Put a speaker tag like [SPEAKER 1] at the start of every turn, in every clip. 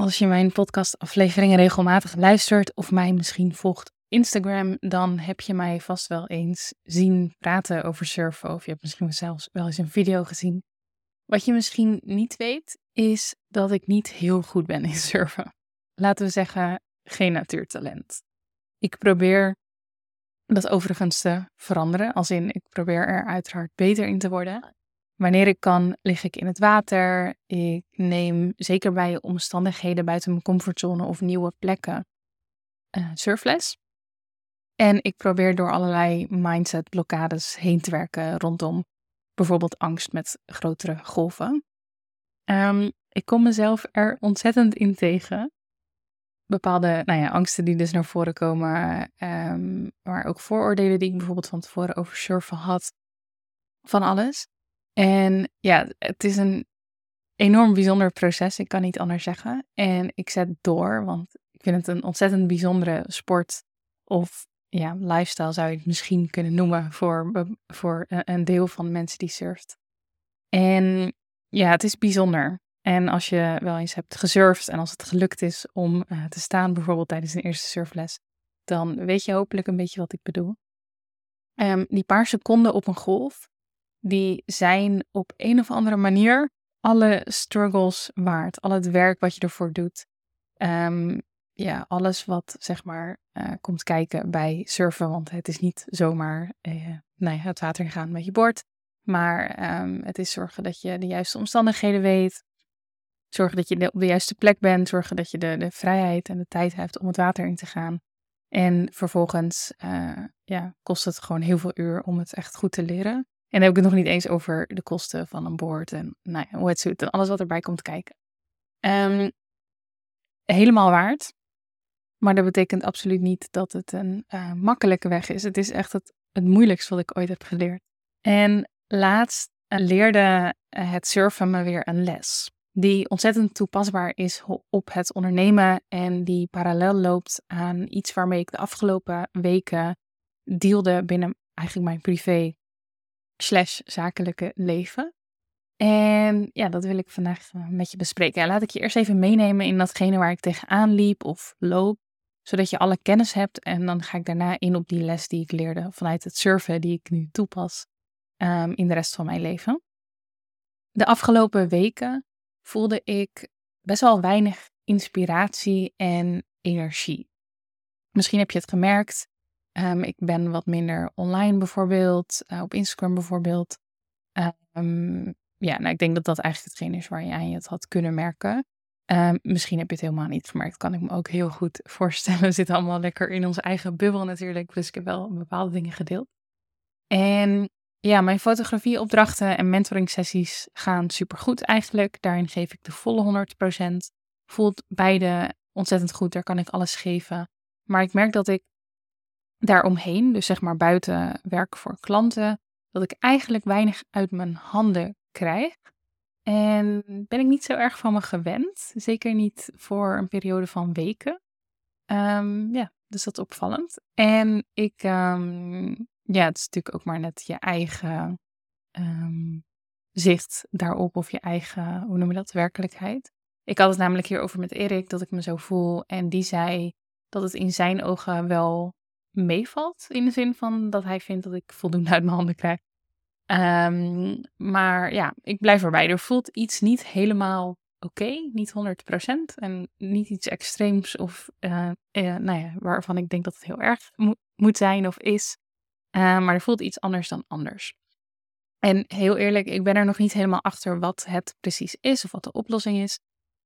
[SPEAKER 1] Als je mijn podcastafleveringen regelmatig luistert of mij misschien volgt op Instagram, dan heb je mij vast wel eens zien praten over surfen. Of je hebt misschien zelfs wel eens een video gezien. Wat je misschien niet weet, is dat ik niet heel goed ben in surfen. Laten we zeggen, geen natuurtalent. Ik probeer dat overigens te veranderen. Als in, ik probeer er uiteraard beter in te worden. Wanneer ik kan, lig ik in het water. Ik neem zeker bij omstandigheden buiten mijn comfortzone of nieuwe plekken uh, surfles. En ik probeer door allerlei mindset blokkades heen te werken rondom bijvoorbeeld angst met grotere golven. Um, ik kom mezelf er ontzettend in tegen. Bepaalde nou ja, angsten die dus naar voren komen, um, maar ook vooroordelen die ik bijvoorbeeld van tevoren over surfen had. Van alles. En ja, het is een enorm bijzonder proces, ik kan niet anders zeggen. En ik zet door, want ik vind het een ontzettend bijzondere sport of ja, lifestyle zou je het misschien kunnen noemen voor, voor een deel van mensen die surft. En ja, het is bijzonder. En als je wel eens hebt gesurfd en als het gelukt is om uh, te staan, bijvoorbeeld tijdens een eerste surfles, dan weet je hopelijk een beetje wat ik bedoel. Um, die paar seconden op een golf, die zijn op een of andere manier alle struggles waard. Al het werk wat je ervoor doet. Um, ja, alles wat zeg maar uh, komt kijken bij surfen. Want het is niet zomaar uh, het water ingaan met je bord. Maar um, het is zorgen dat je de juiste omstandigheden weet. Zorgen dat je op de juiste plek bent. Zorgen dat je de, de vrijheid en de tijd hebt om het water in te gaan. En vervolgens uh, ja, kost het gewoon heel veel uur om het echt goed te leren. En dan heb ik het nog niet eens over de kosten van een boord en nou ja, wetsuit en alles wat erbij komt kijken. Um, helemaal waard. Maar dat betekent absoluut niet dat het een uh, makkelijke weg is. Het is echt het, het moeilijkste wat ik ooit heb geleerd. En laatst uh, leerde uh, het surfen me weer een les. Die ontzettend toepasbaar is op het ondernemen en die parallel loopt aan iets waarmee ik de afgelopen weken deelde binnen eigenlijk mijn privé slash zakelijke leven. En ja, dat wil ik vandaag met je bespreken. En laat ik je eerst even meenemen in datgene waar ik tegenaan liep of loop zodat je alle kennis hebt. En dan ga ik daarna in op die les die ik leerde vanuit het surfen, die ik nu toepas um, in de rest van mijn leven. De afgelopen weken voelde ik best wel weinig inspiratie en energie. Misschien heb je het gemerkt. Um, ik ben wat minder online bijvoorbeeld, uh, op Instagram bijvoorbeeld. Um, ja, nou, ik denk dat dat eigenlijk hetgeen is waar je aan je het had kunnen merken. Um, misschien heb je het helemaal niet gemerkt, kan ik me ook heel goed voorstellen. We zitten allemaal lekker in onze eigen bubbel natuurlijk, dus ik heb wel bepaalde dingen gedeeld. En ja, mijn fotografieopdrachten en mentoring sessies gaan supergoed eigenlijk. Daarin geef ik de volle 100%. Voelt beide ontzettend goed, daar kan ik alles geven. Maar ik merk dat ik daaromheen, dus zeg maar buiten werk voor klanten, dat ik eigenlijk weinig uit mijn handen krijg. En ben ik niet zo erg van me gewend. Zeker niet voor een periode van weken. Um, ja, dus dat is opvallend. En ik, um, ja, het is natuurlijk ook maar net je eigen um, zicht daarop of je eigen, hoe noem je dat, werkelijkheid. Ik had het namelijk hierover met Erik, dat ik me zo voel. En die zei dat het in zijn ogen wel meevalt. In de zin van dat hij vindt dat ik voldoende uit mijn handen krijg. Um, maar ja, ik blijf erbij. Er voelt iets niet helemaal oké, niet 100% en niet iets extreems of uh, uh, nou ja, waarvan ik denk dat het heel erg mo moet zijn of is. Uh, maar er voelt iets anders dan anders. En heel eerlijk, ik ben er nog niet helemaal achter wat het precies is of wat de oplossing is.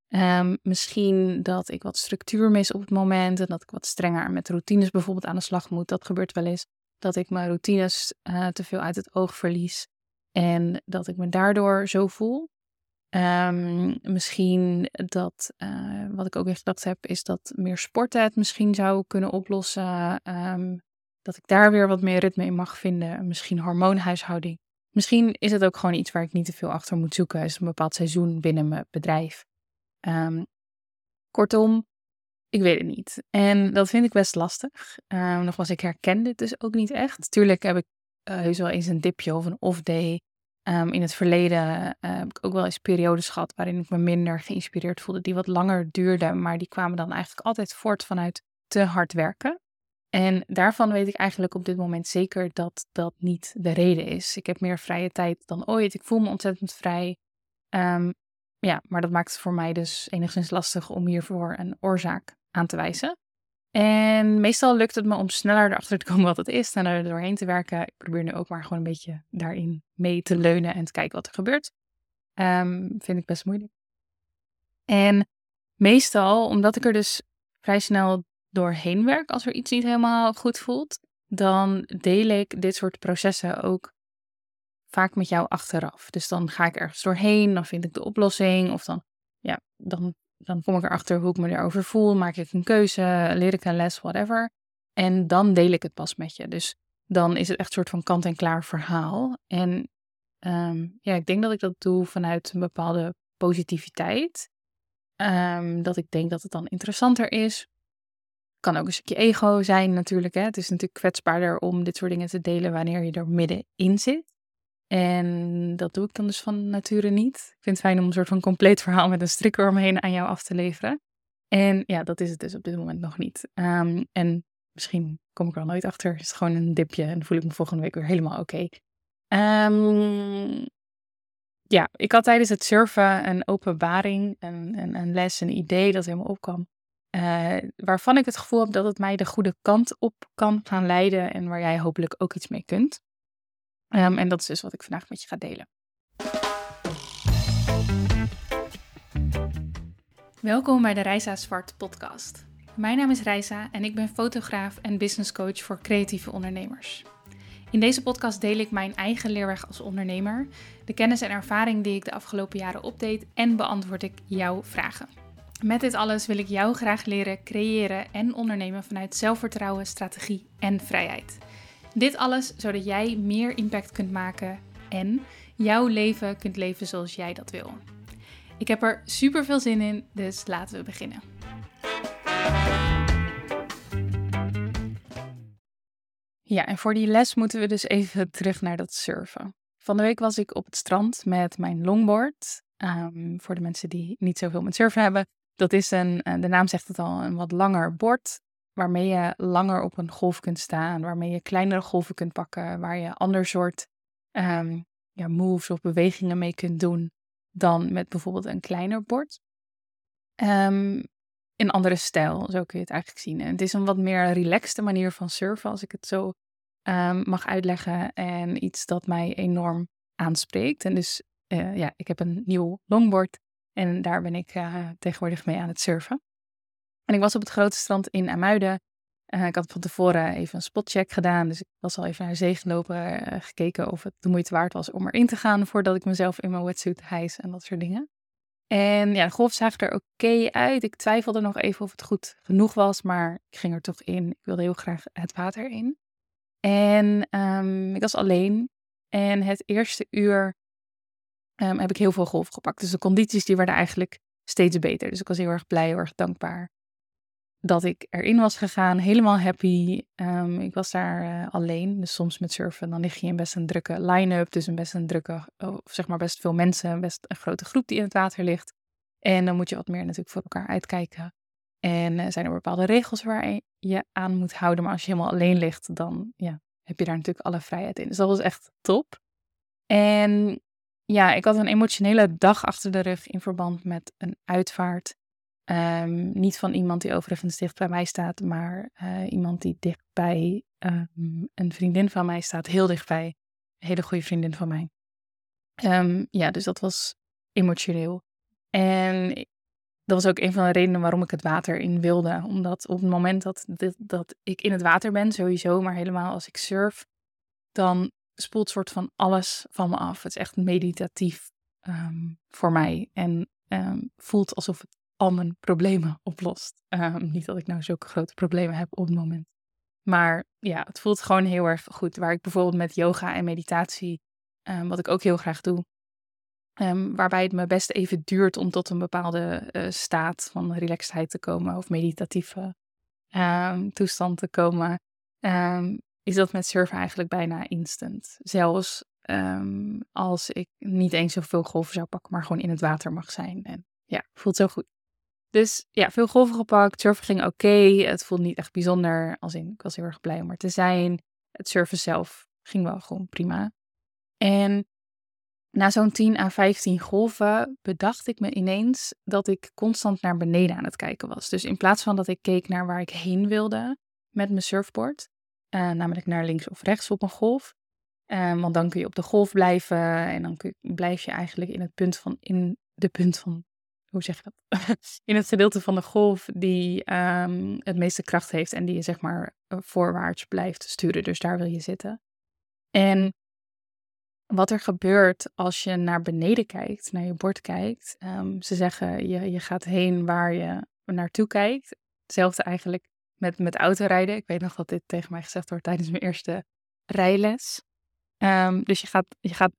[SPEAKER 1] Um, misschien dat ik wat structuur mis op het moment en dat ik wat strenger met routines bijvoorbeeld aan de slag moet. Dat gebeurt wel eens dat ik mijn routines uh, te veel uit het oog verlies en dat ik me daardoor zo voel. Um, misschien dat, uh, wat ik ook weer gedacht heb, is dat meer sporten het misschien zou kunnen oplossen. Um, dat ik daar weer wat meer ritme in mag vinden. Misschien hormoonhuishouding. Misschien is het ook gewoon iets waar ik niet te veel achter moet zoeken. Is een bepaald seizoen binnen mijn bedrijf. Um, kortom, ik weet het niet. En dat vind ik best lastig. Um, nogmaals, ik herken dit dus ook niet echt. Tuurlijk heb ik uh, heus wel eens een dipje of een off day. Ehm, in het verleden uh, heb ik ook wel eens periodes gehad waarin ik me minder geïnspireerd voelde, die wat langer duurden, maar die kwamen dan eigenlijk altijd voort vanuit te hard werken. En daarvan weet ik eigenlijk op dit moment zeker dat dat niet de reden is. Ik heb meer vrije tijd dan ooit. Ik voel me ontzettend vrij. Ja, maar dat maakt het voor mij dus enigszins lastig om hiervoor een oorzaak aan te wijzen. En meestal lukt het me om sneller erachter te komen wat het is, sneller er doorheen te werken. Ik probeer nu ook maar gewoon een beetje daarin mee te leunen en te kijken wat er gebeurt. Um, vind ik best moeilijk. En meestal, omdat ik er dus vrij snel doorheen werk als er iets niet helemaal goed voelt, dan deel ik dit soort processen ook vaak met jou achteraf. Dus dan ga ik ergens doorheen, dan vind ik de oplossing, of dan, ja, dan, dan kom ik erachter hoe ik me erover voel, maak ik een keuze, leer ik een les, whatever. En dan deel ik het pas met je. Dus dan is het echt een soort van kant-en-klaar verhaal. En um, ja, ik denk dat ik dat doe vanuit een bepaalde positiviteit. Um, dat ik denk dat het dan interessanter is. Kan ook een stukje ego zijn natuurlijk. Hè? Het is natuurlijk kwetsbaarder om dit soort dingen te delen wanneer je er middenin zit. En dat doe ik dan dus van nature niet. Ik vind het fijn om een soort van compleet verhaal met een strik eromheen aan jou af te leveren. En ja, dat is het dus op dit moment nog niet. Um, en misschien kom ik er al nooit achter. Is het gewoon een dipje en voel ik me volgende week weer helemaal oké. Um, ja, ik had tijdens het surfen een openbaring, een, een, een les, een idee dat helemaal opkwam. Uh, waarvan ik het gevoel heb dat het mij de goede kant op kan gaan leiden en waar jij hopelijk ook iets mee kunt. Um, en dat is dus wat ik vandaag met je ga delen. Welkom bij de Reisa Zwart podcast. Mijn naam is Reisa en ik ben fotograaf en business coach voor creatieve ondernemers. In deze podcast deel ik mijn eigen leerweg als ondernemer, de kennis en ervaring die ik de afgelopen jaren opdeed en beantwoord ik jouw vragen. Met dit alles wil ik jou graag leren creëren en ondernemen vanuit zelfvertrouwen, strategie en vrijheid. Dit alles zodat jij meer impact kunt maken en jouw leven kunt leven zoals jij dat wil. Ik heb er super veel zin in, dus laten we beginnen. Ja, en voor die les moeten we dus even terug naar dat surfen. Van de week was ik op het strand met mijn longboard. Um, voor de mensen die niet zoveel met surfen hebben. Dat is een, eh, de naam zegt het al, een wat langer bord waarmee je langer op een golf kunt staan, waarmee je kleinere golven kunt pakken, waar je ander soort um, ja, moves of bewegingen mee kunt doen dan met bijvoorbeeld een kleiner bord. Um, in andere stijl, zo kun je het eigenlijk zien. En het is een wat meer relaxte manier van surfen, als ik het zo um, mag uitleggen. En iets dat mij enorm aanspreekt. En dus uh, ja, ik heb een nieuw longboard en daar ben ik uh, tegenwoordig mee aan het surfen. En ik was op het grote strand in Amuiden. Uh, ik had van tevoren even een spotcheck gedaan. Dus ik was al even naar zee gelopen, uh, gekeken of het de moeite waard was om erin te gaan voordat ik mezelf in mijn wetsuit hijs en dat soort dingen. En ja, de golf zag er oké uit. Ik twijfelde nog even of het goed genoeg was, maar ik ging er toch in. Ik wilde heel graag het water in. En um, ik was alleen. En het eerste uur um, heb ik heel veel golf gepakt. Dus de condities die werden eigenlijk steeds beter. Dus ik was heel erg blij, heel erg dankbaar dat ik erin was gegaan, helemaal happy. Um, ik was daar uh, alleen, dus soms met surfen, dan lig je in best een drukke line-up, dus een best een drukke, of zeg maar best veel mensen, best een grote groep die in het water ligt. En dan moet je wat meer natuurlijk voor elkaar uitkijken. En uh, zijn er bepaalde regels waar je aan moet houden, maar als je helemaal alleen ligt, dan ja, heb je daar natuurlijk alle vrijheid in. Dus dat was echt top. En ja, ik had een emotionele dag achter de rug in verband met een uitvaart. Um, niet van iemand die overigens dicht bij mij staat, maar uh, iemand die dicht bij um, een vriendin van mij staat. Heel dichtbij. Een hele goede vriendin van mij. Um, ja, dus dat was emotioneel. En dat was ook een van de redenen waarom ik het water in wilde. Omdat op het moment dat, dat, dat ik in het water ben, sowieso, maar helemaal als ik surf, dan spoelt soort van alles van me af. Het is echt meditatief voor mij. En voelt alsof het al mijn problemen oplost. Um, niet dat ik nou zulke grote problemen heb op het moment. Maar ja, het voelt gewoon heel erg goed. Waar ik bijvoorbeeld met yoga en meditatie, um, wat ik ook heel graag doe, um, waarbij het me best even duurt om tot een bepaalde uh, staat van relaxedheid te komen of meditatieve toestand te komen, is dat met surfen eigenlijk bijna instant. Zelfs ehm, als ik niet eens zoveel golven zou pakken, maar gewoon in het water mag zijn. En ja, voelt zo goed. Dus ja, veel golven gepakt. Surfen ging oké. Het voelde niet echt bijzonder. Als in, ik was heel erg blij om er te zijn. Het surfen zelf ging wel gewoon prima. En na zo'n 10 à 15 golven bedacht ik me ineens dat ik constant naar beneden aan het kijken was. Dus in plaats van dat ik keek naar waar ik heen wilde met mijn surfboard, uh, namelijk naar links of rechts op een golf, uh, want dan kun je op de golf blijven en dan blijf je eigenlijk in het punt van, in de punt van, zeg je dat? in het gedeelte van de golf die um, het meeste kracht heeft en die je zeg maar eh, voorwaarts blijft sturen. Dus daar wil je zitten. En wat er gebeurt als je naar beneden kijkt, naar je bord kijkt. Um, ze zeggen je, je gaat heen waar je naartoe kijkt. Hetzelfde eigenlijk met, met autorijden. Ik weet nog dat dit tegen mij gezegd wordt tijdens mijn eerste rijles. Um, dus je gaat, je gaat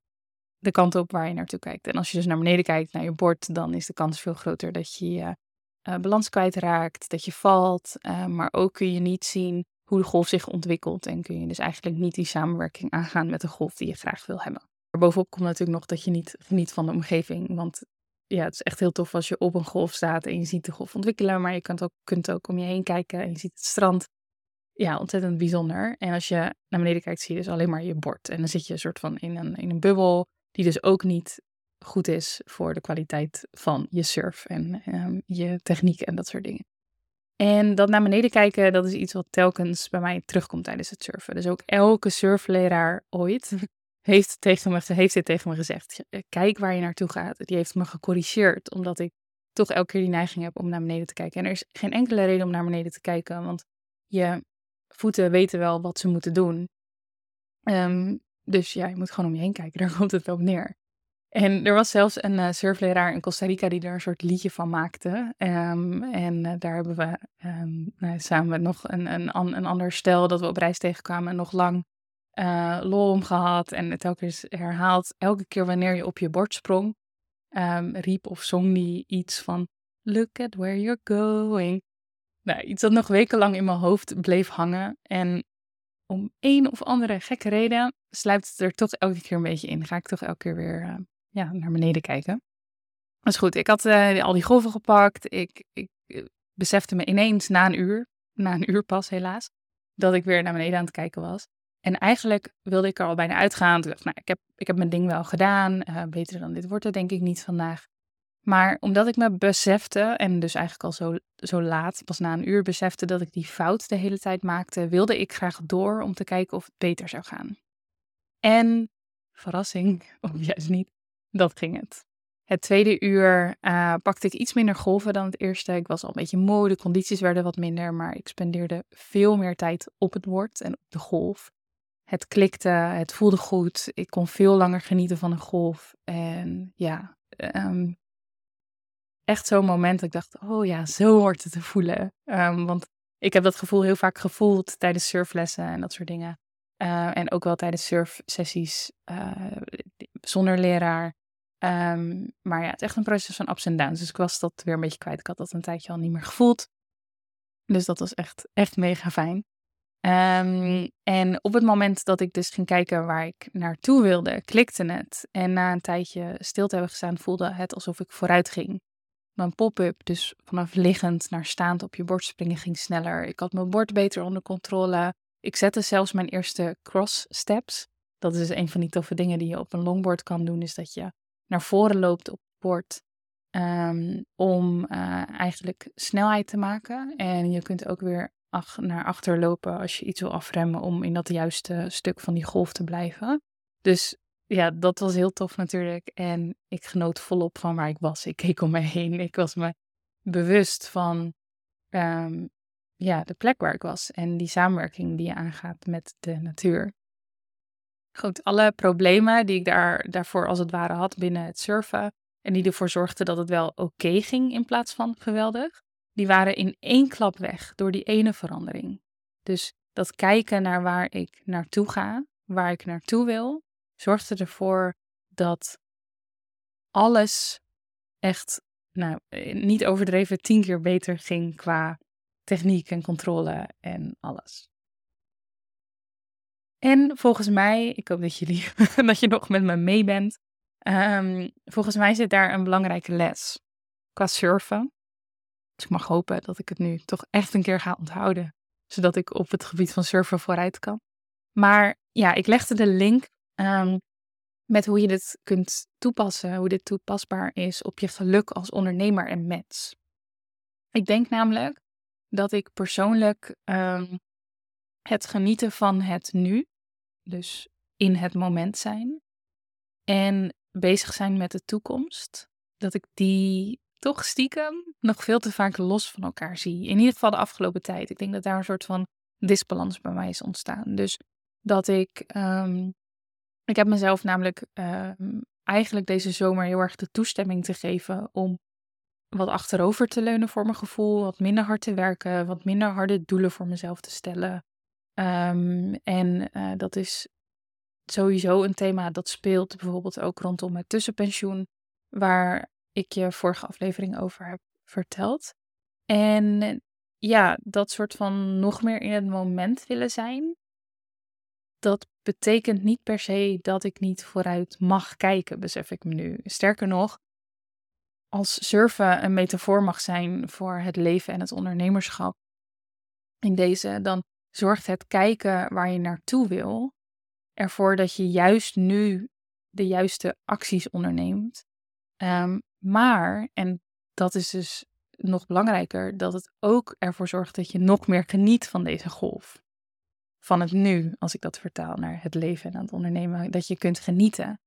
[SPEAKER 1] de kant op waar je naartoe kijkt. En als je dus naar beneden kijkt, naar je bord, dan is de kans veel groter dat je je uh, balans kwijtraakt, dat je valt. Uh, maar ook kun je niet zien hoe de golf zich ontwikkelt. En kun je dus eigenlijk niet die samenwerking aangaan met de golf die je graag wil hebben. Bovenop komt natuurlijk nog dat je niet geniet van de omgeving. Want ja, het is echt heel tof als je op een golf staat en je ziet de golf ontwikkelen. Maar je kunt ook, kunt ook om je heen kijken en je ziet het strand. Ja, ontzettend bijzonder. En als je naar beneden kijkt, zie je dus alleen maar je bord. En dan zit je een soort van in een, in een bubbel, die dus ook niet goed is voor de kwaliteit van je surf en um, je techniek en dat soort dingen. En dat naar beneden kijken, dat is iets wat telkens bij mij terugkomt tijdens het surfen. Dus ook elke surfleraar ooit heeft, tegen me, heeft dit tegen me gezegd. Kijk waar je naartoe gaat. Die heeft me gecorrigeerd, omdat ik toch elke keer die neiging heb om naar beneden te kijken. En er is geen enkele reden om naar beneden te kijken, want je voeten weten wel wat ze moeten doen. Um, dus ja, je moet gewoon om je heen kijken. Daar komt het op neer. En er was zelfs een uh, surfleraar in Costa Rica die er een soort liedje van maakte. Um, en uh, daar hebben we um, nou, samen nog een, een, een ander stel dat we op reis tegenkwamen nog lang uh, lol om gehad. En het telkens herhaald. Elke keer wanneer je op je bord sprong, um, riep of zong die iets van Look at where you're going. Nou, iets dat nog wekenlang in mijn hoofd bleef hangen. En om een of andere gekke reden sluipt het er toch elke keer een beetje in. Ga ik toch elke keer weer ja, naar beneden kijken. Dat is goed. Ik had uh, al die golven gepakt. Ik, ik uh, besefte me ineens na een uur, na een uur pas helaas, dat ik weer naar beneden aan het kijken was. En eigenlijk wilde ik er al bijna uitgaan. Dacht nou, ik heb, ik heb mijn ding wel gedaan. Beter dan dit wordt het denk ik niet vandaag. Maar omdat ik me besefte, en dus eigenlijk al zo, zo laat, pas na een uur besefte dat ik die fout de hele tijd maakte, wilde ik graag door om te kijken of het beter zou gaan. En, verrassing, of juist niet, dat ging het. Het tweede uur uh, pakte ik iets minder golven dan het eerste. Ik was al een beetje moe, de condities werden wat minder, maar ik spendeerde veel meer tijd op het bord en op de golf. Het klikte, het voelde goed. Ik kon veel langer genieten van een golf. En ja, um, echt zo'n moment dat ik dacht, oh ja, zo hoort het te voelen. Um, want ik heb dat gevoel heel vaak gevoeld tijdens surflessen en dat soort dingen. Uh, en ook wel tijdens surfsessies uh, zonder leraar. Um, maar ja, het is echt een proces van ups en downs. Dus ik was dat weer een beetje kwijt. Ik had dat een tijdje al niet meer gevoeld. Dus dat was echt, echt mega fijn. Um, en op het moment dat ik dus ging kijken waar ik naartoe wilde, klikte het. En na een tijdje stil te hebben gestaan, voelde het alsof ik vooruit ging. Mijn pop-up, dus vanaf liggend naar staand op je bord springen, ging sneller. Ik had mijn bord beter onder controle. Ik zette zelfs mijn eerste cross steps. Dat is een van die toffe dingen die je op een longboard kan doen, is dat je naar voren loopt op het bord um, om uh, eigenlijk snelheid te maken. En je kunt ook weer ach naar achter lopen als je iets wil afremmen om in dat juiste stuk van die golf te blijven. Dus ja, dat was heel tof natuurlijk. En ik genoot volop van waar ik was. Ik keek om me heen. Ik was me bewust van um, ja, de plek waar ik was en die samenwerking die je aangaat met de natuur. Goed, alle problemen die ik daar, daarvoor als het ware had binnen het surfen en die ervoor zorgden dat het wel oké ging in plaats van geweldig, die waren in één klap weg door die ene verandering. Dus dat kijken naar waar ik naartoe ga, waar ik naartoe wil, zorgde ervoor dat alles echt, nou, niet overdreven, tien keer beter ging qua techniek en controle en alles. En volgens mij, ik hoop dat, jullie, dat je nog met me mee bent. Ehm, volgens mij zit daar een belangrijke les qua surfen. Dus ik mag hopen dat ik het nu toch echt een keer ga onthouden. Zodat ik op het gebied van surfen vooruit kan. Maar ja, ik legde de link ehm, met hoe je dit kunt toepassen. Hoe dit toepasbaar is op je geluk als ondernemer en mens. Ik denk namelijk dat ik persoonlijk ehm, het genieten van het nu, dus in het moment zijn, en bezig zijn met de toekomst, dat ik die toch stiekem nog veel te vaak los van elkaar zie. In ieder geval de afgelopen tijd. Ik denk dat daar een soort van disbalans bij mij is ontstaan. Dus dat ik, ehm, ik heb mezelf namelijk ehm, eigenlijk deze zomer heel erg de toestemming te geven om wat achterover te leunen voor mijn gevoel, wat minder hard te werken, wat minder harde doelen voor mezelf te stellen. Ehm, en uh, dat is sowieso een thema dat speelt bijvoorbeeld ook rondom het tussenpensioen, waar ik je vorige aflevering over heb verteld. En ja, dat soort van nog meer in het moment willen zijn, dat betekent niet per se dat ik niet vooruit mag kijken, besef ik me nu. Sterker nog, als surfen een metafoor mag zijn voor het leven en het ondernemerschap in deze, dan zorgt het kijken waar je naartoe wil ervoor dat je juist nu de juiste acties onderneemt. Um, maar, en dat is dus nog belangrijker, dat het ook ervoor zorgt dat je nog meer geniet van deze golf. Van het nu, als ik dat vertaal naar het leven en het ondernemen, dat je kunt genieten.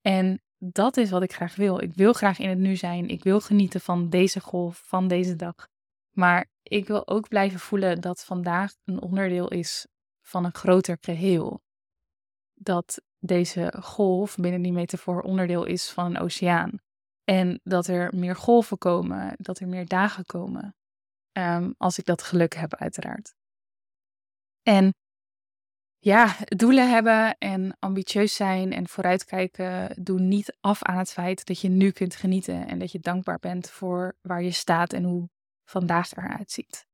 [SPEAKER 1] En dat is wat ik graag wil. Ik wil graag in het nu zijn. Ik wil genieten van deze golf, van deze dag. Maar ik wil ook blijven voelen dat vandaag een onderdeel is van een groter geheel. Dat deze golf binnen die metafoor onderdeel is van een oceaan. En dat er meer golven komen, dat er meer dagen komen. Ehm, als ik dat geluk heb, uiteraard. En ja, doelen hebben en ambitieus zijn en vooruitkijken doen niet af aan het feit dat je nu kunt genieten en dat je dankbaar bent voor waar je staat en hoe vandaag eruit ziet.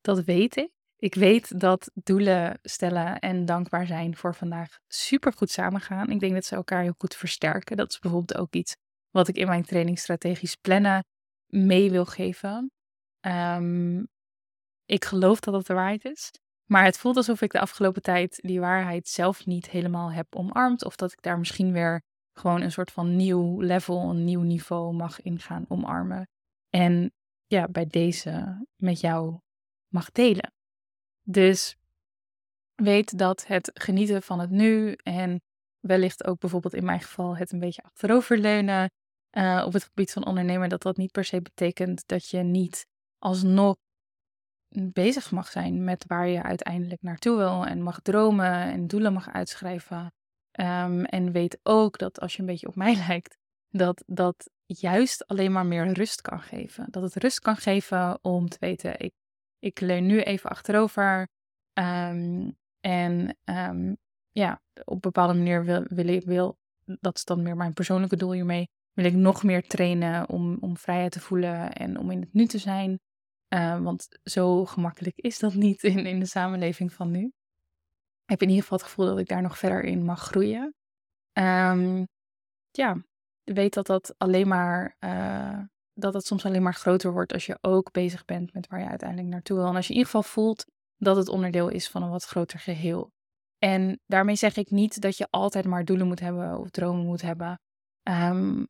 [SPEAKER 1] Dat weet ik. Ik weet dat doelen stellen en dankbaar zijn voor vandaag super goed samengaan. Ik denk dat ze elkaar heel goed versterken. Dat is bijvoorbeeld ook iets wat ik in mijn training strategisch plannen mee wil geven. Um, ik geloof dat dat de waarheid is. Maar het voelt alsof ik de afgelopen tijd die waarheid zelf niet helemaal heb omarmd. Of dat ik daar misschien weer gewoon een soort van nieuw level, een nieuw niveau mag in gaan omarmen. En ja, bij deze met jou mag delen. Dus weet dat het genieten van het nu en wellicht ook bijvoorbeeld in mijn geval het een beetje achteroverleunen uh, op het gebied van ondernemen, dat dat niet per se betekent dat je niet alsnog bezig mag zijn met waar je uiteindelijk naartoe wil en mag dromen en doelen mag uitschrijven. Um, en weet ook dat als je een beetje op mij lijkt, dat dat juist alleen maar meer rust kan geven. Dat het rust kan geven om te weten, ik, ik leun nu even achterover. Um, en um, ja, op een bepaalde manier wil, wil ik, wil, dat is dan meer mijn persoonlijke doel hiermee, wil ik nog meer trainen om, om vrijheid te voelen en om in het nu te zijn. Uh, want zo gemakkelijk is dat niet in, in de samenleving van nu. Ik heb in ieder geval het gevoel dat ik daar nog verder in mag groeien. Um, ja, weet dat dat alleen maar, uh, dat het soms alleen maar groter wordt als je ook bezig bent met waar je uiteindelijk naartoe wil. En als je in ieder geval voelt dat het onderdeel is van een wat groter geheel. En daarmee zeg ik niet dat je altijd maar doelen moet hebben of dromen moet hebben. Um,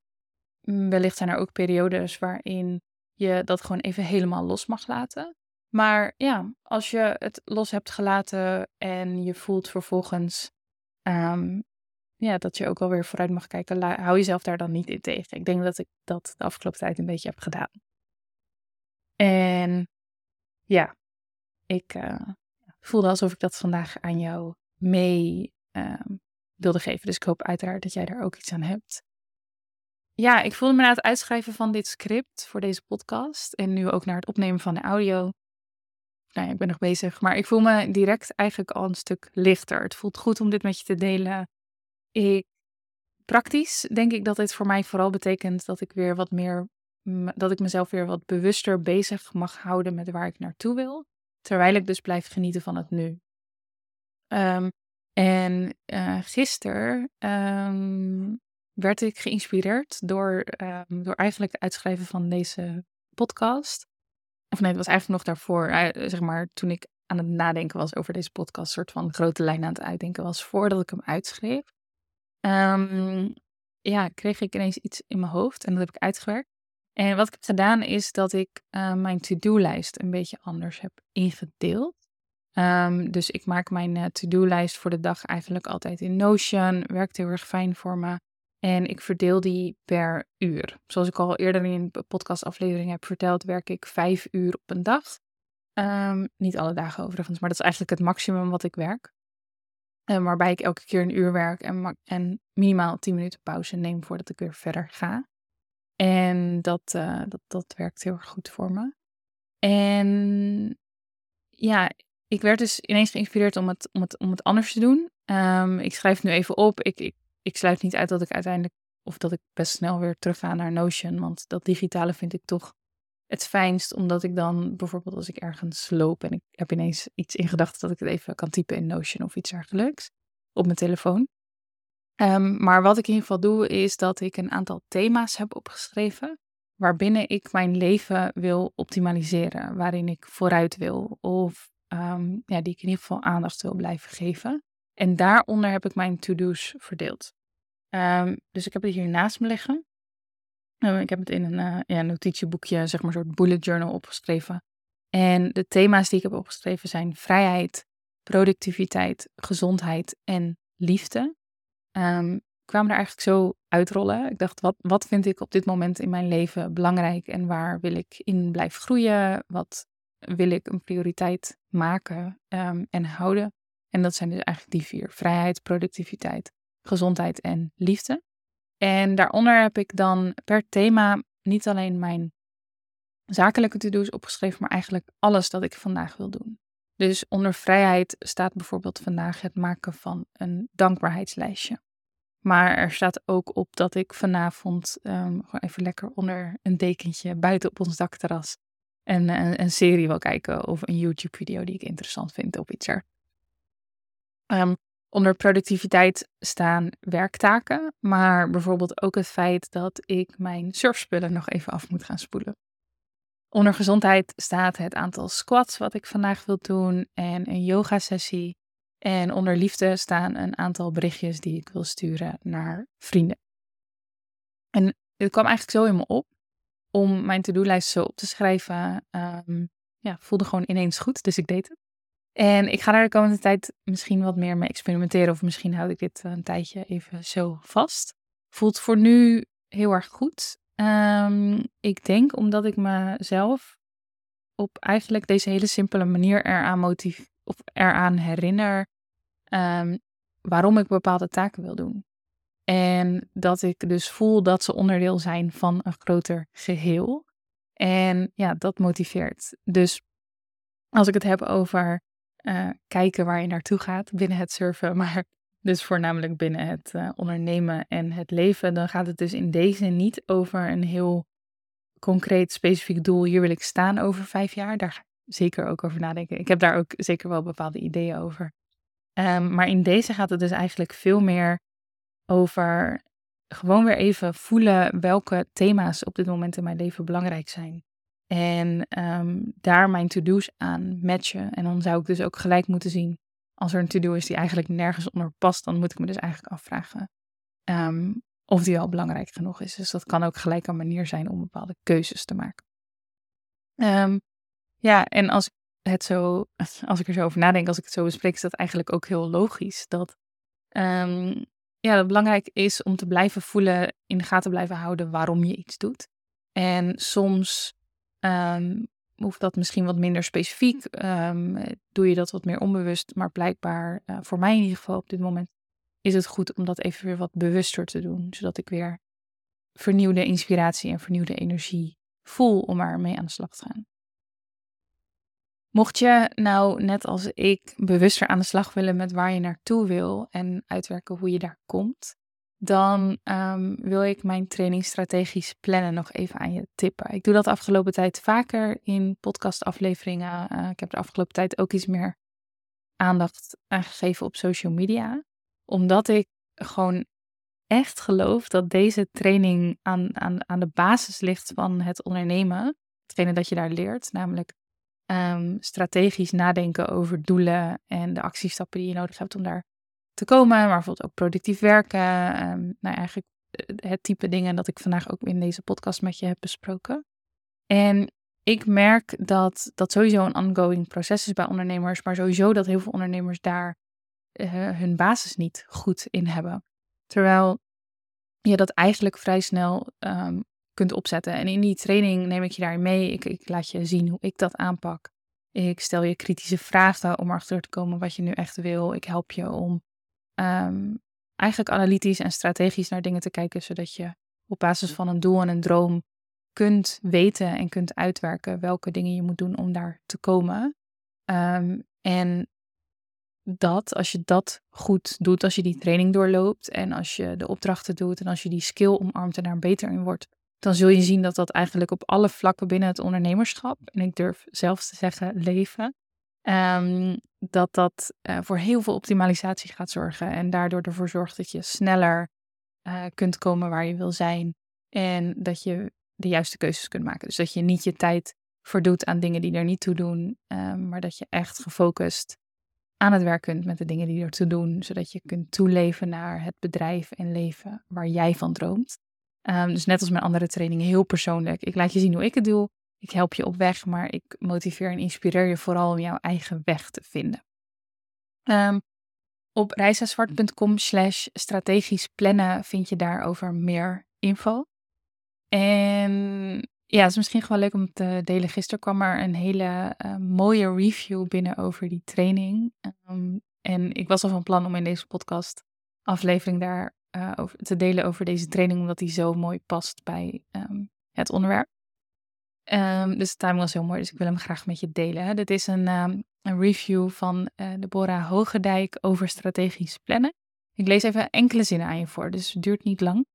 [SPEAKER 1] wellicht zijn er ook periodes waarin je dat gewoon even helemaal los mag laten. Maar ja, als je het los hebt gelaten en je voelt vervolgens um, ja, dat je ook wel weer vooruit mag kijken, hou jezelf daar dan niet in tegen. Ik denk dat ik dat de afgelopen tijd een beetje heb gedaan. En ja, ik uh, voelde alsof ik dat vandaag aan jou mee uh, wilde geven. Dus ik hoop uiteraard dat jij daar ook iets aan hebt. Ja, ik voelde me na het uitschrijven van dit script voor deze podcast en nu ook naar het opnemen van de audio. Nou ik ben nog bezig, maar ik voel me direct eigenlijk al een stuk lichter. Het voelt goed om dit met je te delen. Ik, praktisch denk ik dat dit voor mij vooral betekent dat ik weer wat meer, dat ik mezelf weer wat bewuster bezig mag houden met waar ik naartoe wil. Terwijl ik dus blijf genieten van het nu. Um, En uh, gisteren ehm, werd ik geïnspireerd door, ehm, door eigenlijk het uitschrijven van deze podcast. Of nee, het was eigenlijk nog daarvoor, uh, zeg maar, toen ik aan het nadenken was over deze podcast, soort van grote lijn aan het uitdenken was, voordat ik hem uitschreef. Um, ja, kreeg ik ineens iets in mijn hoofd en dat heb ik uitgewerkt. En wat ik heb gedaan is dat ik uh, mijn to-do-lijst een beetje anders heb ingedeeld. Um, dus ik maak mijn uh, to-do-lijst voor de dag eigenlijk altijd in Notion. Werkt heel erg fijn voor me. En ik verdeel die per uur. Zoals ik al eerder in een podcastaflevering heb verteld, werk ik vijf uur op een dag. Um, niet alle dagen overigens, maar dat is eigenlijk het maximum wat ik werk. Um, waarbij ik elke keer een uur werk en, en minimaal tien minuten pauze neem voordat ik weer verder ga. En dat, uh, dat, dat werkt heel erg goed voor me. En ja, ik werd dus ineens geïnspireerd om het, om het, om het anders te doen. Um, ik schrijf nu even op. Ik, ik, ik sluit niet uit dat ik uiteindelijk, of dat ik best snel weer terug ga naar Notion. Want dat digitale vind ik toch het fijnst, omdat ik dan bijvoorbeeld als ik ergens loop en ik heb ineens iets in gedachten dat ik het even kan typen in Notion of iets dergelijks op mijn telefoon. Um, maar wat ik in ieder geval doe, is dat ik een aantal thema's heb opgeschreven. Waarbinnen ik mijn leven wil optimaliseren. Waarin ik vooruit wil. Of um, ja, die ik in ieder geval aandacht wil blijven geven. En daaronder heb ik mijn to-do's verdeeld. Um, dus ik heb het hier naast me liggen. ik heb het in een uh, ja, notitieboekje, zeg maar, een soort bullet journal opgeschreven. En de thema's die ik heb opgeschreven zijn vrijheid, productiviteit, gezondheid en liefde um, kwamen er eigenlijk zo uitrollen. Ik dacht, wat, wat vind ik op dit moment in mijn leven belangrijk en waar wil ik in blijven groeien? Wat wil ik een prioriteit maken en houden? En dat zijn dus eigenlijk die vier: vrijheid, productiviteit, gezondheid en liefde. En daaronder heb ik dan per thema niet alleen mijn zakelijke to-do's opgeschreven, maar eigenlijk alles dat ik vandaag wil doen. Dus onder vrijheid staat bijvoorbeeld vandaag het maken van een dankbaarheidslijstje. Maar er staat ook op dat ik vanavond um, gewoon even lekker onder een dekentje buiten op ons dakterras een, een, serie wil kijken of een YouTube-video die ik interessant vind of iets er. Um, onder productiviteit staan werktaken, maar bijvoorbeeld ook het feit dat ik mijn surfspullen nog even af moet gaan spoelen. Onder gezondheid staat het aantal squats wat ik vandaag wil doen en een yoga sessie. En onder liefde staan een aantal berichtjes die ik wil sturen naar vrienden. En het kwam eigenlijk zo me op om mijn to-do-lijst zo op te schrijven. Um, ja, voelde gewoon ineens goed, dus ik deed het. En ik ga daar de komende tijd misschien wat meer mee experimenteren. Of misschien houd ik dit een tijdje even zo vast. Voelt voor nu heel erg goed. Um, ik denk omdat ik mezelf op eigenlijk deze hele simpele manier eraan motief of eraan herinner um, waarom ik bepaalde taken wil doen. En dat ik dus voel dat ze onderdeel zijn van een groter geheel. En ja, dat motiveert. Dus als ik het heb over uh, kijken waar je naartoe gaat binnen het surfen, maar dus voornamelijk binnen het uh, ondernemen en het leven, dan gaat het dus in deze niet over een heel concreet, specifiek doel. Hier wil ik staan over vijf jaar. Daar ga ik zeker ook over nadenken. Ik heb daar ook zeker wel bepaalde ideeën over. Um, maar in deze gaat het dus eigenlijk veel meer over gewoon weer even voelen welke thema's op dit moment in mijn leven belangrijk zijn. En um, daar mijn to-do's aan matchen. En dan zou ik dus ook gelijk moeten zien, als er een to-do is die eigenlijk nergens onder past, dan moet ik me dus eigenlijk afvragen um, of die wel belangrijk genoeg is. Dus dat kan ook gelijk een manier zijn om bepaalde keuzes te maken. Um, ja, en als het zo, als ik er zo over nadenk, als ik het zo bespreek, is dat eigenlijk ook heel logisch. Dat, ja, dat het belangrijk is om te blijven voelen, in de gaten blijven houden waarom je iets doet. En soms um, hoeft dat misschien wat minder specifiek, um, doe je dat wat meer onbewust, maar blijkbaar, uh, voor mij in ieder geval op dit moment, is het goed om dat even weer wat bewuster te doen, zodat ik weer vernieuwde inspiratie en vernieuwde energie voel om ermee aan de slag te gaan. Mocht je nou net als ik bewuster aan de slag willen met waar je naartoe wil en uitwerken hoe je daar komt, dan um, wil ik mijn training strategisch plannen nog even aan je tippen. Ik doe dat de afgelopen tijd vaker in podcastafleveringen. Uh, ik heb de afgelopen tijd ook iets meer aandacht aan gegeven op social media. Omdat ik gewoon echt geloof dat deze training aan, aan, aan de basis ligt van het ondernemen. Hetgene dat je daar leert, namelijk ehm, strategisch nadenken over doelen en de actiestappen die je nodig hebt om daar te komen. Maar bijvoorbeeld ook productief werken. Um, nou, eigenlijk eh, het type dingen dat ik vandaag ook in deze podcast met je heb besproken. En ik merk dat dat sowieso een ongoing proces is bij ondernemers, maar sowieso dat heel veel ondernemers daar uh, hun basis niet goed in hebben. Terwijl je dat eigenlijk vrij snel um, kunt opzetten. En in die training neem ik je daarin mee. Ik, ik laat je zien hoe ik dat aanpak. Ik stel je kritische vragen om erachter te komen wat je nu echt wil. Ik help je om um, eigenlijk analytisch en strategisch naar dingen te kijken, zodat je op basis van een doel en een droom kunt weten en kunt uitwerken welke dingen je moet doen om daar te komen. Um, en dat, als je dat goed doet, als je die training doorloopt en als je de opdrachten doet en als je die skill omarmt en daar beter in wordt, dan zul je zien dat dat eigenlijk op alle vlakken binnen het ondernemerschap, en ik durf zelfs te zeggen leven, um, dat dat uh, voor heel veel optimalisatie gaat zorgen en daardoor ervoor zorgt dat je sneller uh, kunt komen waar je wil zijn en dat je de juiste keuzes kunt maken. Dus dat je niet je tijd verdoet aan dingen die er niet toe doen, um, maar dat je echt gefocust aan het werk kunt met de dingen die er toe doen, zodat je kunt toeleven naar het bedrijf en leven waar jij van droomt. Um, dus net als mijn andere trainingen, heel persoonlijk. Ik laat je zien hoe ik het doe. Ik help je op weg, maar ik motiveer en inspireer je vooral om jouw eigen weg te vinden. Um, op reisazwart.com slash strategisch plannen vind je daarover meer info. En ja, het is misschien gewoon leuk om te delen. Gisteren kwam er een hele uh, mooie review binnen over die training. Um, en ik was al van plan om in deze podcast aflevering daar uh, over te delen over deze training, omdat die zo mooi past bij um, het onderwerp. Um, dus de timing was heel mooi, dus ik wil hem graag met je delen. Hè. Dit is een, een review van uh, Deborah Hogendijk over strategisch plannen. Ik lees even enkele zinnen aan je voor, dus het duurt niet lang.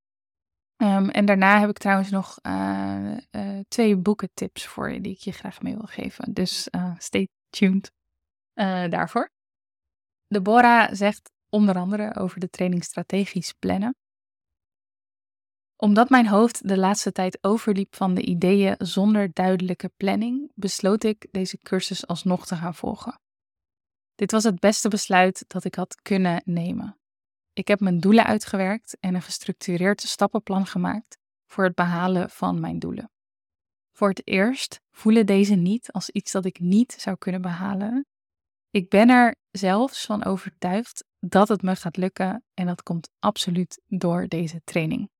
[SPEAKER 1] Um, en daarna heb ik trouwens nog uh, uh, twee boekentips voor je die ik je graag mee wil geven. Dus stay tuned daarvoor. Deborah zegt onder andere over de training strategisch plannen. Omdat mijn hoofd de laatste tijd overliep van de ideeën zonder duidelijke planning, besloot ik deze cursus alsnog te gaan volgen. Dit was het beste besluit dat ik had kunnen nemen. Ik heb mijn doelen uitgewerkt en een gestructureerd stappenplan gemaakt voor het behalen van mijn doelen. Voor het eerst voelen deze niet als iets dat ik niet zou kunnen behalen. Ik ben er zelfs van overtuigd dat het me gaat lukken en dat komt absoluut door deze training.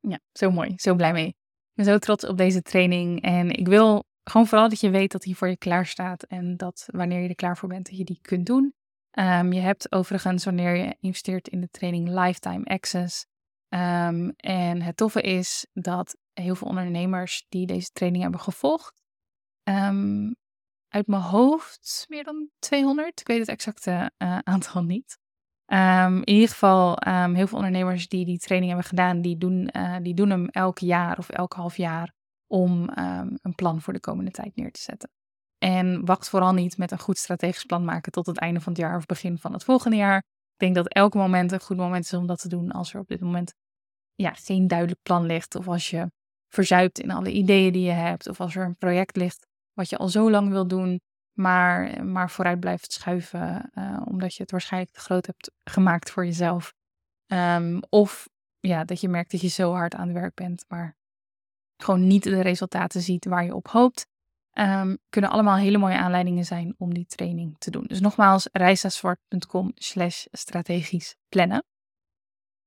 [SPEAKER 1] Ja, zo mooi, zo blij mee. Ik ben zo trots op deze training en ik wil gewoon vooral dat je weet dat hij voor je klaar staat en dat wanneer je er klaar voor bent, dat je die kunt doen. Um, je hebt overigens, wanneer je investeert in de training, lifetime access. Um, en het toffe is dat heel veel ondernemers die deze training hebben gevolgd, um, uit mijn hoofd meer dan 200, ik weet het exacte uh, aantal niet. In ieder geval, heel veel ondernemers die die training hebben gedaan, die doen, uh, die doen hem elk jaar of elk half jaar om een plan voor de komende tijd neer te zetten. En wacht vooral niet met een goed strategisch plan maken tot het einde van het jaar of begin van het volgende jaar. Ik denk dat elk moment een goed moment is om dat te doen als er op dit moment ja, geen duidelijk plan ligt. Of als je verzuipt in alle ideeën die je hebt. Of als er een project ligt wat je al zo lang wil doen, maar, maar vooruit blijft schuiven. Uh, omdat je het waarschijnlijk te groot hebt gemaakt voor jezelf. Um, of ja, dat je merkt dat je zo hard aan het werk bent, maar gewoon niet de resultaten ziet waar je op hoopt. Um, kunnen allemaal hele mooie aanleidingen zijn om die training te doen. Dus nogmaals, reisazwart.com slash strategisch plannen.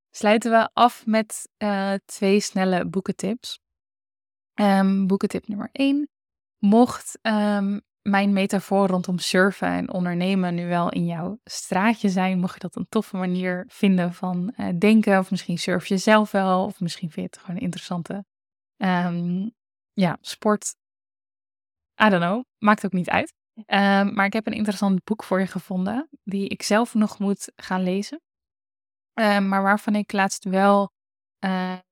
[SPEAKER 1] Sluiten we af met uh, twee snelle boekentips. Um, boekentip nummer 1. Mocht mijn metafoor rondom surfen en ondernemen nu wel in jouw straatje zijn, mocht je dat een toffe manier vinden van uh, denken, of misschien surf je zelf wel, of misschien vind je het gewoon een interessante ja, sport I don't know, maakt ook niet uit. Um, maar ik heb een interessant boek voor je gevonden, die ik zelf nog moet gaan lezen. Um, maar waarvan ik laatst wel ja,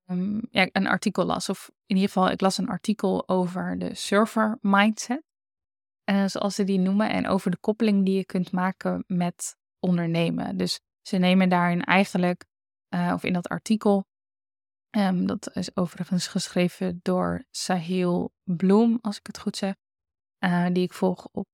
[SPEAKER 1] een artikel las. Of in ieder geval, ik las een artikel over de surfer mindset. Uh, zoals ze die noemen, en over de koppeling die je kunt maken met ondernemen. Dus ze nemen daarin eigenlijk, uh, of in dat artikel, um, dat is overigens geschreven door Sahil Bloem, als ik het goed zeg, uh, die ik volg op,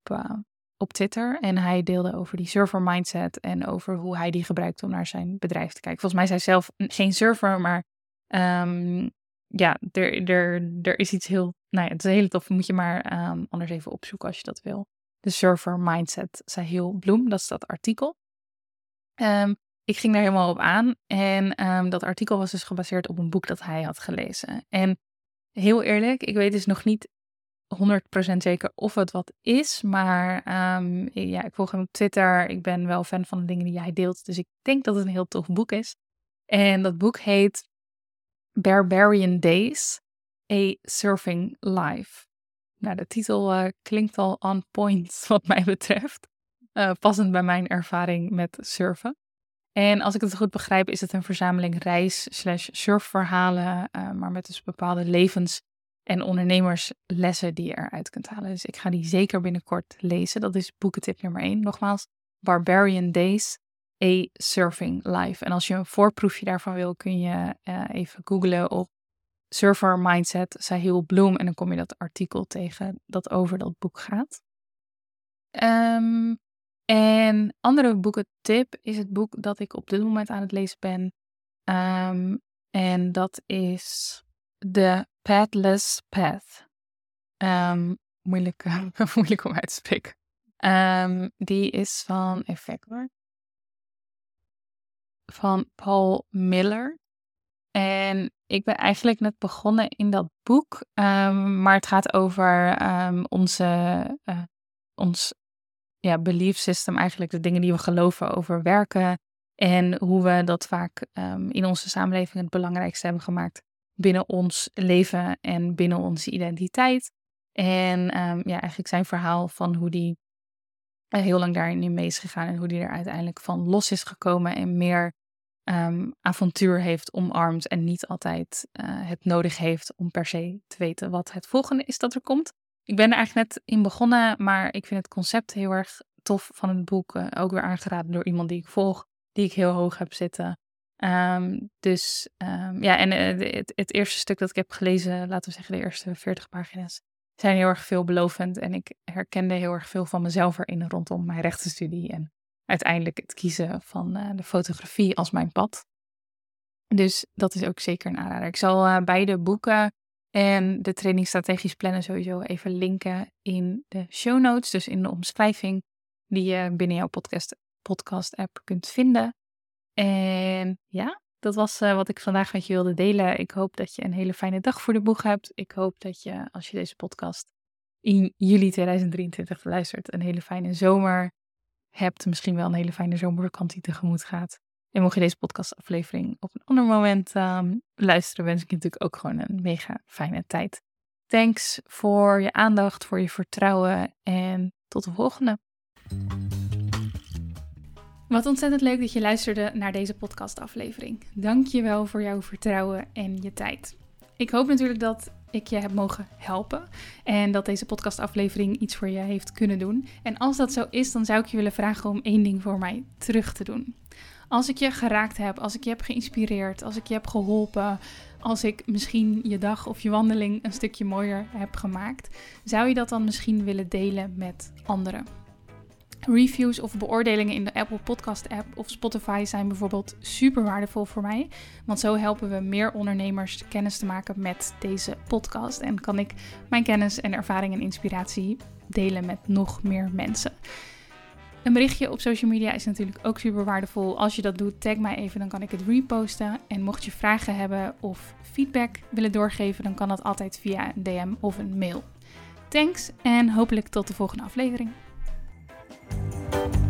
[SPEAKER 1] op Twitter. En hij deelde over die server mindset en over hoe hij die gebruikt om naar zijn bedrijf te kijken. Volgens mij is hij zelf geen server, maar um, ja, er, er, er is iets heel, nou ja, het is heel tof. Moet je maar um, anders even opzoeken als je dat wil. De server mindset Sahil Bloem, dat is dat artikel. Um, ik ging daar helemaal op aan en um, dat artikel was dus gebaseerd op een boek dat hij had gelezen. En heel eerlijk, ik weet dus nog niet 100% zeker of het wat is, maar ja, ik volg hem op Twitter. Ik ben wel fan van de dingen die hij deelt, dus ik denk dat het een heel tof boek is. En dat boek heet Barbarian Days, A Surfing Life. Nou, de titel uh, klinkt al on point wat mij betreft. Uh, passend bij mijn ervaring met surfen. En als ik het goed begrijp, is het een verzameling reis- slash surfverhalen, uh, maar met dus bepaalde levens- en ondernemerslessen die je eruit kunt halen. Dus ik ga die zeker binnenkort lezen. Dat is boekentip nummer 1. Nogmaals, Barbarian Days, A Surfing Live. En als je een voorproefje daarvan wil, kun je even googlen op Surfer Mindset Sahil Bloom. En dan kom je dat artikel tegen dat over dat boek gaat. Um, en andere boekentip is het boek dat ik op dit moment aan het lezen ben. Um, en dat is The Pathless Path. Um, moeilijk, moeilijk om uit te spreken. Die is van, even van Paul Miller. En ik ben eigenlijk net begonnen in dat boek, um, maar het gaat over um, onze, uh, ons ja, belief system, eigenlijk de dingen die we geloven over werken en hoe we dat vaak um, in onze samenleving het belangrijkste hebben gemaakt binnen ons leven en binnen onze identiteit. En ja, eigenlijk zijn verhaal van hoe die heel lang daarin mee is gegaan en hoe die er uiteindelijk van los is gekomen en meer um, avontuur heeft omarmd en niet altijd uh, het nodig heeft om per se te weten wat het volgende is dat er komt. Ik ben er eigenlijk net in begonnen, maar ik vind het concept heel erg tof van het boek. Uh, ook weer aangeraden door iemand die ik volg, die ik heel hoog heb zitten. Um, dus um, ja, en uh, het, het, eerste stuk dat ik heb gelezen, laten we zeggen de eerste 40 pagina's, zijn heel erg veelbelovend. En ik herkende heel erg veel van mezelf erin rondom mijn rechtenstudie en uiteindelijk het kiezen van uh, de fotografie als mijn pad. Dus dat is ook zeker een aanrader. Ik zal uh, beide boeken en de training strategisch plannen sowieso even linken in de show notes, dus in de omschrijving die je binnen jouw podcast, podcast app kunt vinden. En ja, dat was uh, wat ik vandaag met je wilde delen. Ik hoop dat je een hele fijne dag voor de boeg hebt. Ik hoop dat je, als je deze podcast in juli 2023 luistert, een hele fijne zomer hebt, misschien wel een hele fijne zomervakantie tegemoet gaat. En mocht je deze podcastaflevering op een ander moment uh, luisteren, wens ik je natuurlijk ook gewoon een mega fijne tijd. Thanks voor je aandacht, voor je vertrouwen en tot de volgende. Wat ontzettend leuk dat je luisterde naar deze podcastaflevering. Dank je wel voor jouw vertrouwen en je tijd. Ik hoop natuurlijk dat ik je heb mogen helpen. En dat deze podcastaflevering iets voor je heeft kunnen doen. En als dat zo is, dan zou ik je willen vragen om één ding voor mij terug te doen. Als ik je geraakt heb, als ik je heb geïnspireerd, als ik je heb geholpen, als ik misschien je dag of je wandeling een stukje mooier heb gemaakt, zou je dat dan misschien willen delen met anderen? Reviews of beoordelingen in de Apple Podcast app of Spotify zijn bijvoorbeeld super waardevol voor mij. Want zo helpen we meer ondernemers kennis te maken met deze podcast. En kan ik mijn kennis en ervaring en inspiratie delen met nog meer mensen. Een berichtje op social media is natuurlijk ook super waardevol. Als je dat doet, tag mij even, dan kan ik het reposten. En mocht je vragen hebben of feedback willen doorgeven, dan kan dat altijd via een DM of een mail. Thanks en hopelijk tot de volgende aflevering. Thank you.